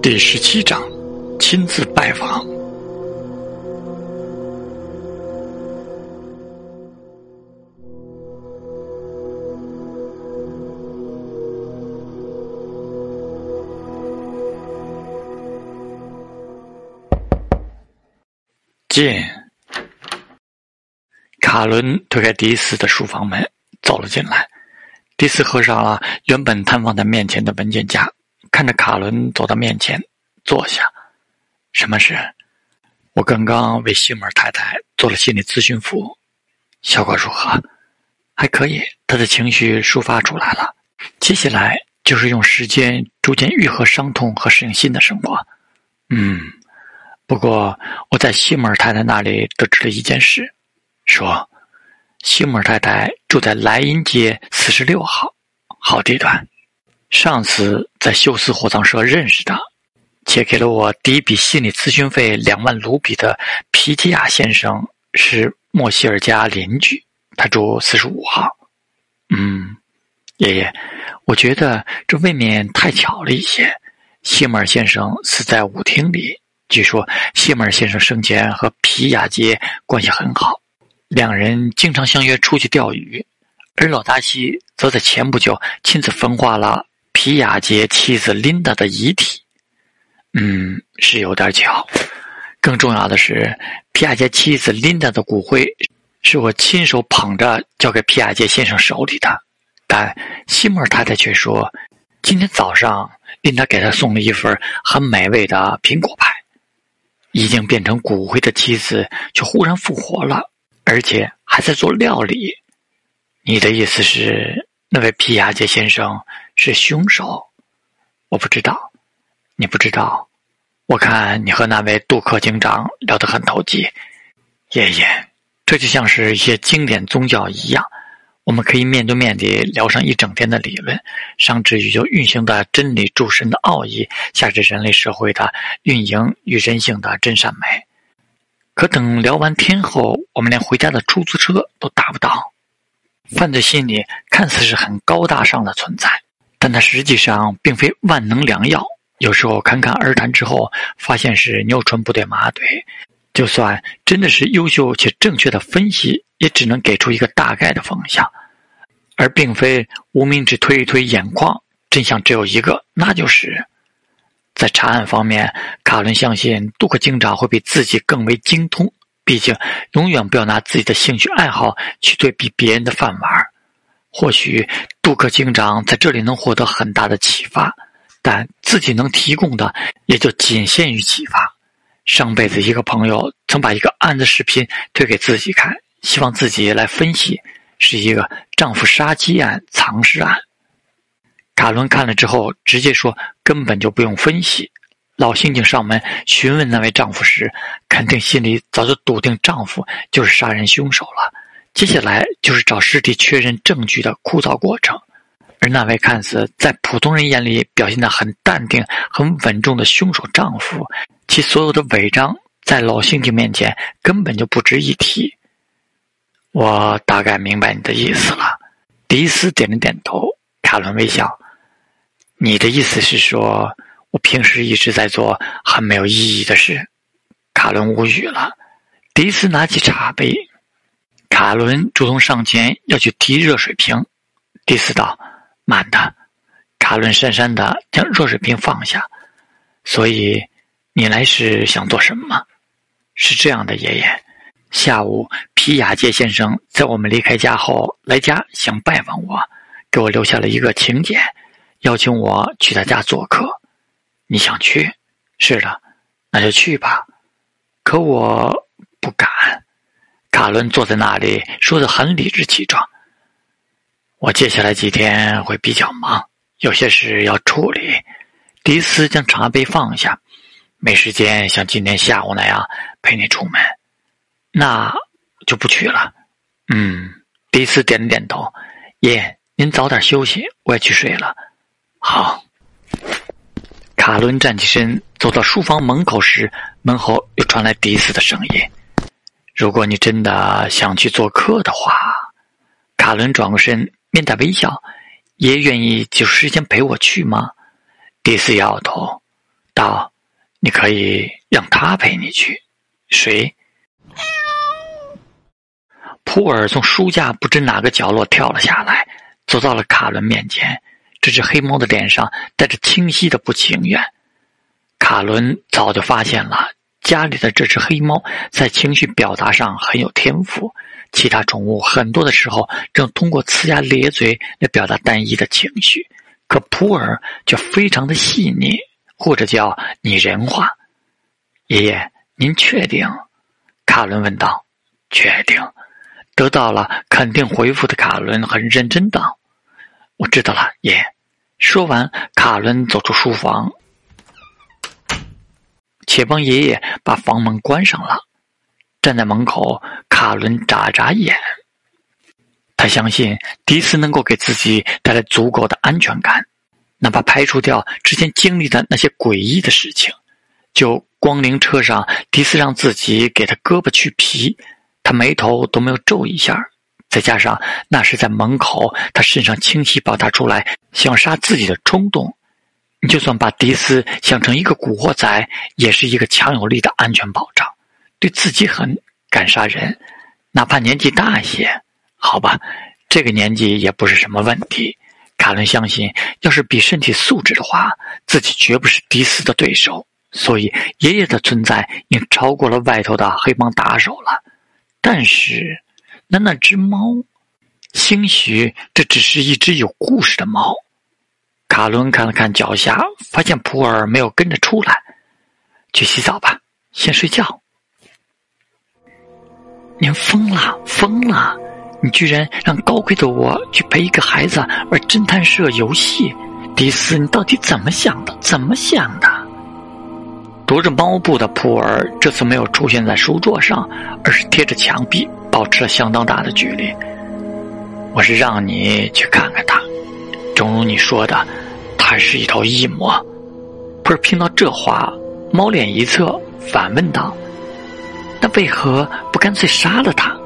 第十七章，亲自拜访。进。卡伦推开迪斯的书房门，走了进来。迪斯合上了原本摊放在面前的文件夹。看着卡伦走到面前，坐下。什么事？我刚刚为西姆尔太太做了心理咨询服务，效果如何？还可以，他的情绪抒发出来了。接下来就是用时间逐渐愈合伤痛和适应新的生活。嗯，不过我在西姆尔太太那里得知了一件事，说西姆尔太太住在莱茵街四十六号，好地段。上次在休斯火葬社认识的，且给了我第一笔心理咨询费两万卢比的皮提亚先生是莫西尔家邻居，他住四十五号。嗯，爷爷，我觉得这未免太巧了一些。西姆尔先生死在舞厅里，据说西姆尔先生生前和皮亚杰关系很好，两人经常相约出去钓鱼，而老达西则在前不久亲自焚化了。皮亚杰妻子琳达的遗体，嗯，是有点巧。更重要的是，皮亚杰妻子琳达的骨灰是我亲手捧着交给皮亚杰先生手里的。但西莫尔太太却说，今天早上琳达给他送了一份很美味的苹果派。已经变成骨灰的妻子却忽然复活了，而且还在做料理。你的意思是？那位皮亚杰先生是凶手，我不知道，你不知道。我看你和那位杜克警长聊得很投机，爷爷，这就像是一些经典宗教一样，我们可以面对面地聊上一整天的理论，上至宇宙运行的真理诸神的奥义，下至人类社会的运营与人性的真善美。可等聊完天后，我们连回家的出租车都打不到。犯罪心理看似是很高大上的存在，但它实际上并非万能良药。有时候侃侃而谈之后，发现是牛唇不对马嘴。就算真的是优秀且正确的分析，也只能给出一个大概的方向，而并非无名指推一推眼眶。真相只有一个，那就是在查案方面，卡伦相信杜克警长会比自己更为精通。毕竟，永远不要拿自己的兴趣爱好去对比别人的饭碗。或许杜克警长在这里能获得很大的启发，但自己能提供的也就仅限于启发。上辈子一个朋友曾把一个案子视频推给自己看，希望自己来分析，是一个丈夫杀妻案、藏尸案。卡伦看了之后，直接说根本就不用分析。老刑警上门询问那位丈夫时，肯定心里早就笃定丈夫就是杀人凶手了。接下来就是找尸体确认证据的枯燥过程。而那位看似在普通人眼里表现得很淡定、很稳重的凶手丈夫，其所有的伪装在老刑警面前根本就不值一提。我大概明白你的意思了。迪斯点了点头，卡伦微笑：“你的意思是说？”我平时一直在做很没有意义的事，卡伦无语了。迪斯拿起茶杯，卡伦主动上前要去提热水瓶。迪斯道：“慢的。”卡伦讪讪的将热水瓶放下。所以你来是想做什么？是这样的，爷爷。下午皮亚杰先生在我们离开家后来家想拜访我，给我留下了一个请柬，邀请我去他家做客。你想去？是的，那就去吧。可我不敢。卡伦坐在那里，说的很理直气壮。我接下来几天会比较忙，有些事要处理。迪斯将茶杯放下，没时间像今天下午那样陪你出门，那就不去了。嗯，迪斯点了点头。爷，您早点休息，我也去睡了。好。卡伦站起身，走到书房门口时，门后又传来迪斯的声音：“如果你真的想去做客的话。”卡伦转过身，面带微笑：“爷愿意挤出时间陪我去吗？”迪斯摇摇头，道：“你可以让他陪你去。”谁？普尔从书架不知哪个角落跳了下来，走到了卡伦面前。这只黑猫的脸上带着清晰的不情愿。卡伦早就发现了，家里的这只黑猫在情绪表达上很有天赋。其他宠物很多的时候正通过呲牙咧嘴来表达单一的情绪，可普洱却非常的细腻，或者叫拟人化。爷爷，您确定？卡伦问道。确定。得到了肯定回复的卡伦很认真道：“我知道了，爷爷。”说完，卡伦走出书房。且帮爷爷把房门关上了。站在门口，卡伦眨眨眼。他相信迪斯能够给自己带来足够的安全感，哪怕排除掉之前经历的那些诡异的事情。就光灵车上，迪斯让自己给他胳膊去皮，他眉头都没有皱一下。再加上那是在门口，他身上清晰表达出来想杀自己的冲动。你就算把迪斯想成一个古惑仔，也是一个强有力的安全保障。对自己狠，敢杀人，哪怕年纪大一些，好吧，这个年纪也不是什么问题。卡伦相信，要是比身体素质的话，自己绝不是迪斯的对手。所以，爷爷的存在已经超过了外头的黑帮打手了。但是，那那只猫，兴许这只是一只有故事的猫。卡伦看了看脚下，发现普尔没有跟着出来。去洗澡吧，先睡觉。您疯了，疯了！你居然让高贵的我去陪一个孩子玩侦探社游戏，迪斯，你到底怎么想的？怎么想的？踱着猫步的普尔这次没有出现在书桌上，而是贴着墙壁，保持了相当大的距离。我是让你去看看他，正如你说的。他是一头异魔，普尔听到这话，猫脸一侧，反问道：“那为何不干脆杀了他？”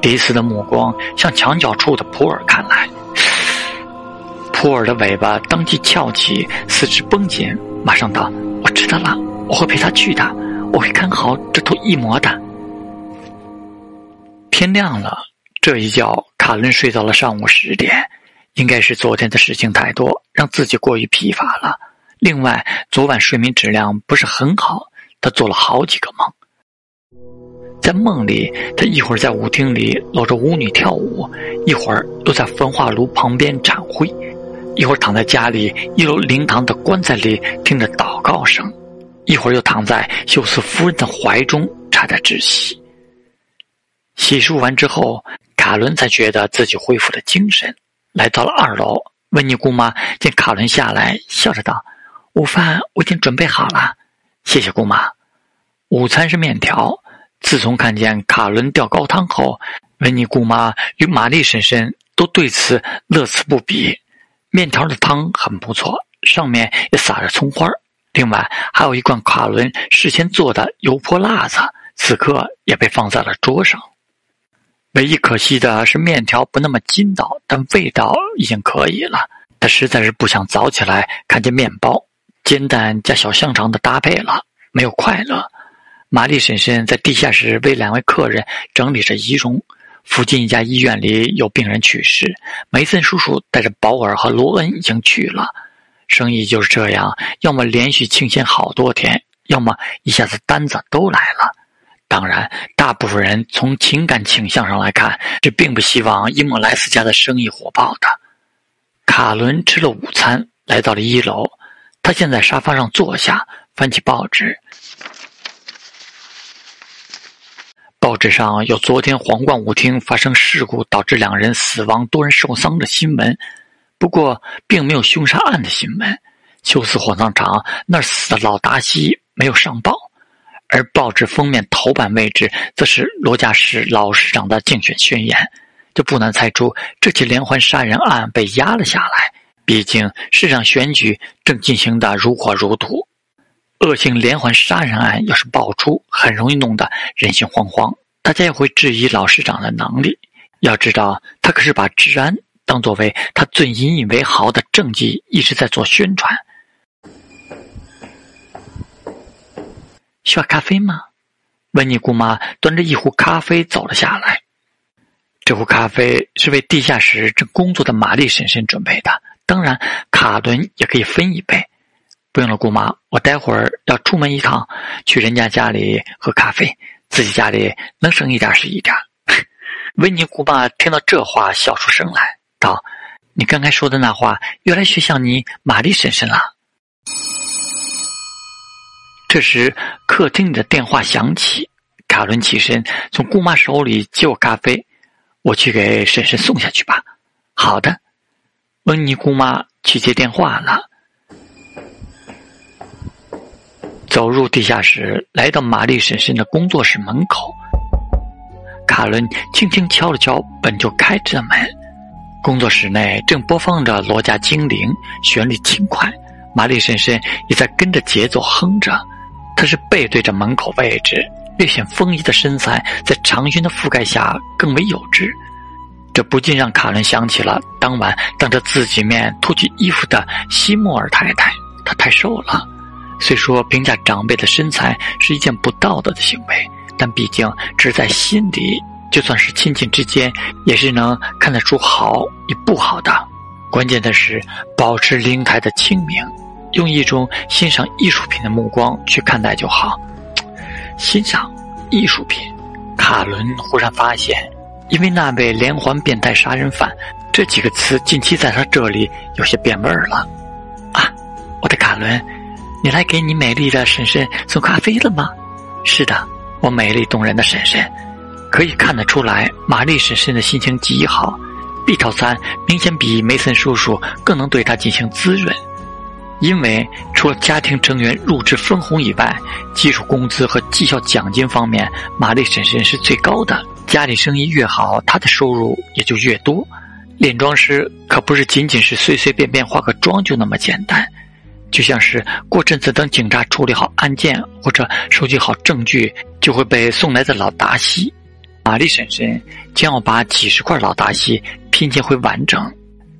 迪斯的目光向墙角处的普尔看来，普尔的尾巴当即翘起，四肢绷紧，马上道：“我知道了，我会陪他去的，我会看好这头异魔的。”天亮了，这一觉卡伦睡到了上午十点。应该是昨天的事情太多，让自己过于疲乏了。另外，昨晚睡眠质量不是很好，他做了好几个梦。在梦里，他一会儿在舞厅里搂着舞女跳舞，一会儿又在焚化炉旁边展会，一会儿躺在家里一楼灵堂的棺材里听着祷告声，一会儿又躺在休斯夫人的怀中差点窒息。洗漱完之后，卡伦才觉得自己恢复了精神。来到了二楼，温妮姑妈见卡伦下来，笑着道：“午饭我已经准备好了，谢谢姑妈。午餐是面条。自从看见卡伦吊高汤后，温妮姑妈与玛丽婶婶都对此乐此不疲。面条的汤很不错，上面也撒着葱花另外还有一罐卡伦事先做的油泼辣子，此刻也被放在了桌上。”唯一可惜的是面条不那么筋道，但味道已经可以了。他实在是不想早起来看见面包、煎蛋加小香肠的搭配了，没有快乐。玛丽婶婶在地下室为两位客人整理着仪容。附近一家医院里有病人去世，梅森叔叔带着保尔和罗恩已经去了。生意就是这样，要么连续清闲好多天，要么一下子单子都来了。当然，大部分人从情感倾向上来看，这并不希望伊莫莱斯家的生意火爆的。卡伦吃了午餐，来到了一楼。他先在沙发上坐下，翻起报纸。报纸上有昨天皇冠舞厅发生事故导致两人死亡、多人受伤的新闻，不过并没有凶杀案的新闻。休斯火葬场那儿死的老达西没有上报。而报纸封面头版位置，则是罗家市老市长的竞选宣言，就不难猜出这起连环杀人案被压了下来。毕竟市长选举正进行的如火如荼，恶性连环杀人案要是爆出，很容易弄得人心惶惶，大家也会质疑老市长的能力。要知道，他可是把治安当作为他最引以为豪的政绩，一直在做宣传。需要咖啡吗？温妮姑妈端着一壶咖啡走了下来。这壶咖啡是为地下室正工作的玛丽婶婶准备的，当然卡伦也可以分一杯。不用了，姑妈，我待会儿要出门一趟，去人家家里喝咖啡，自己家里能省一点是一点。温妮姑妈听到这话，笑出声来，道：“你刚才说的那话，原来学像你玛丽婶婶了。”这时，客厅里的电话响起，卡伦起身从姑妈手里接过咖啡。我去给婶婶送下去吧。好的，温妮姑妈去接电话了。走入地下室，来到玛丽婶婶的工作室门口，卡伦轻轻敲了敲本就开着的门。工作室内正播放着《罗家精灵》，旋律轻快，玛丽婶婶也在跟着节奏哼着。她是背对着门口位置。略显丰腴的身材在长裙的覆盖下更为有致，这不禁让卡伦想起了当晚当着自己面脱去衣服的西莫尔太太。她太瘦了，虽说评价长辈的身材是一件不道德的行为，但毕竟只在心里，就算是亲戚之间，也是能看得出好与不好的。关键的是保持灵台的清明，用一种欣赏艺术品的目光去看待就好。欣赏艺术品，卡伦忽然发现，因为那位连环变态杀人犯这几个词近期在他这里有些变味儿了。啊，我的卡伦，你来给你美丽的婶婶送咖啡了吗？是的，我美丽动人的婶婶，可以看得出来，玛丽婶婶的心情极好。B 套餐明显比梅森叔叔更能对她进行滋润。因为除了家庭成员入职分红以外，基础工资和绩效奖金方面，玛丽婶婶是最高的。家里生意越好，她的收入也就越多。炼妆师可不是仅仅是随随便便化个妆就那么简单，就像是过阵子等警察处理好案件或者收集好证据，就会被送来的老达西。玛丽婶婶将要把几十块老达西拼接回完整。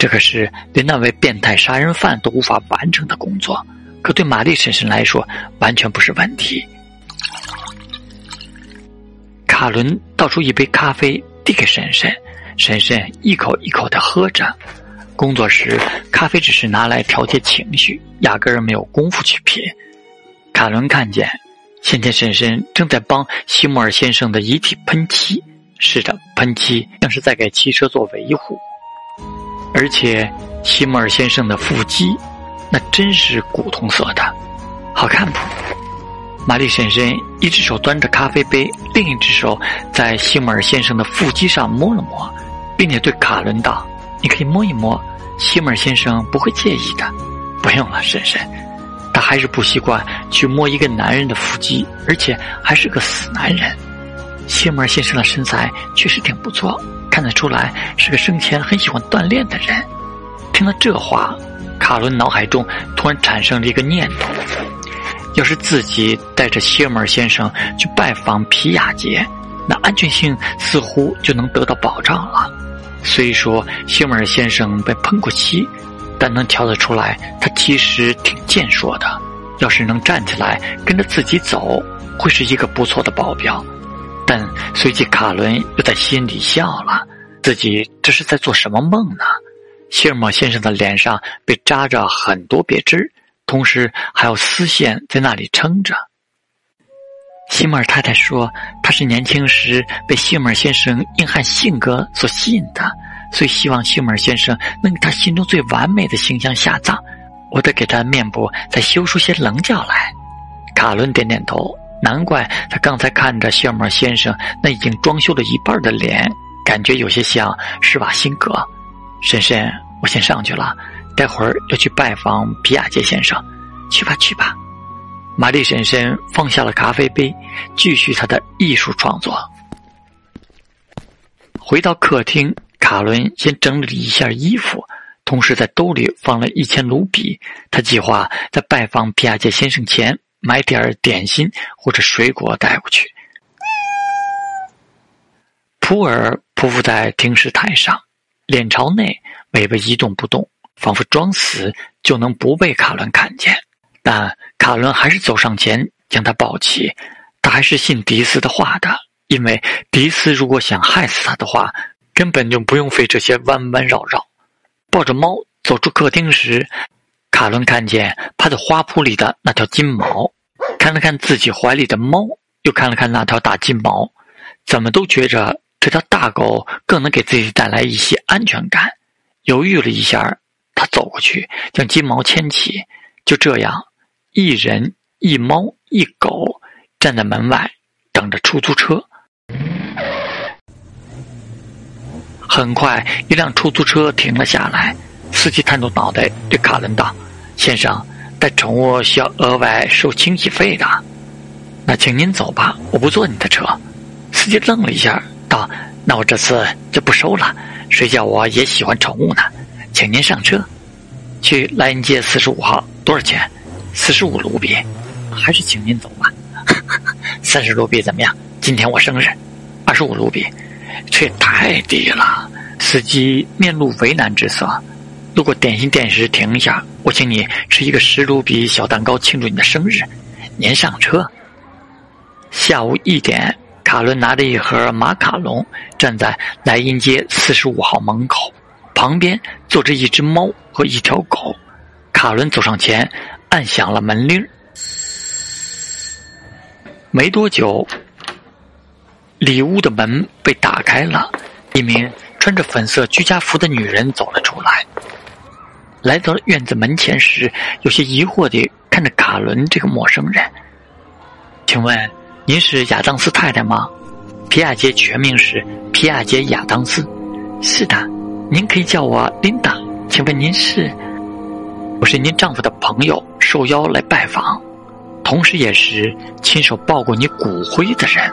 这可是连那位变态杀人犯都无法完成的工作，可对玛丽婶婶来说完全不是问题。卡伦倒出一杯咖啡递给婶婶，婶婶一口一口的喝着。工作时，咖啡只是拿来调节情绪，压根儿没有功夫去品。卡伦看见，先前婶婶正在帮西莫尔先生的遗体喷漆，是的，喷漆像是在给汽车做维护。而且，西莫尔先生的腹肌，那真是古铜色的，好看不？玛丽婶婶一只手端着咖啡杯，另一只手在西莫尔先生的腹肌上摸了摸，并且对卡伦道：“你可以摸一摸，西莫尔先生不会介意的。”不用了，婶婶，他还是不习惯去摸一个男人的腹肌，而且还是个死男人。西莫尔先生的身材确实挺不错。看得出来是个生前很喜欢锻炼的人。听了这话，卡伦脑海中突然产生了一个念头：要是自己带着谢尔先生去拜访皮亚杰，那安全性似乎就能得到保障了。虽说谢尔先生被喷过漆，但能瞧得出来他其实挺健硕的。要是能站起来跟着自己走，会是一个不错的保镖。但随即，卡伦又在心里笑了，自己这是在做什么梦呢？谢尔莫先生的脸上被扎着很多别针，同时还有丝线在那里撑着。西莫尔太太说，她是年轻时被西莫尔先生硬汉性格所吸引的，所以希望西莫尔先生能给他心中最完美的形象下葬。我得给他面部再修出些棱角来。卡伦点点头。难怪他刚才看着谢尔先生那已经装修了一半的脸，感觉有些像施瓦辛格。婶婶，我先上去了，待会儿要去拜访皮亚杰先生。去吧，去吧。玛丽婶婶放下了咖啡杯，继续她的艺术创作。回到客厅，卡伦先整理了一下衣服，同时在兜里放了一千卢比。他计划在拜访皮亚杰先生前。买点点心或者水果带过去。普尔匍匐在停尸台上，脸朝内，尾巴一动不动，仿佛装死就能不被卡伦看见。但卡伦还是走上前将他抱起。他还是信迪斯的话的，因为迪斯如果想害死他的话，根本就不用费这些弯弯绕绕。抱着猫走出客厅时，卡伦看见趴在花圃里的那条金毛，看了看自己怀里的猫，又看了看那条大金毛，怎么都觉着这条大狗更能给自己带来一些安全感。犹豫了一下，他走过去将金毛牵起，就这样，一人一猫一狗。站在门外等着出租车。很快，一辆出租车停了下来，司机探出脑袋对卡伦道：“先生，带宠物需要额外收清洗费的。那请您走吧，我不坐你的车。”司机愣了一下，道：“那我这次就不收了。谁叫我也喜欢宠物呢？请您上车，去莱茵街四十五号。多少钱？四十五卢比。还是请您走吧。”三十卢比怎么样？今天我生日，二十五卢比，这也太低了。司机面露为难之色。路过点心店时停一下，我请你吃一个十卢比小蛋糕庆祝你的生日。您上车。下午一点，卡伦拿着一盒马卡龙站在莱茵街四十五号门口，旁边坐着一只猫和一条狗。卡伦走上前，按响了门铃。没多久，里屋的门被打开了，一名穿着粉色居家服的女人走了出来。来到了院子门前时，有些疑惑地看着卡伦这个陌生人。请问您是亚当斯太太吗？皮亚杰全名是皮亚杰亚当斯。是的，您可以叫我琳达。请问您是？我是您丈夫的朋友，受邀来拜访。同时，也是亲手抱过你骨灰的人。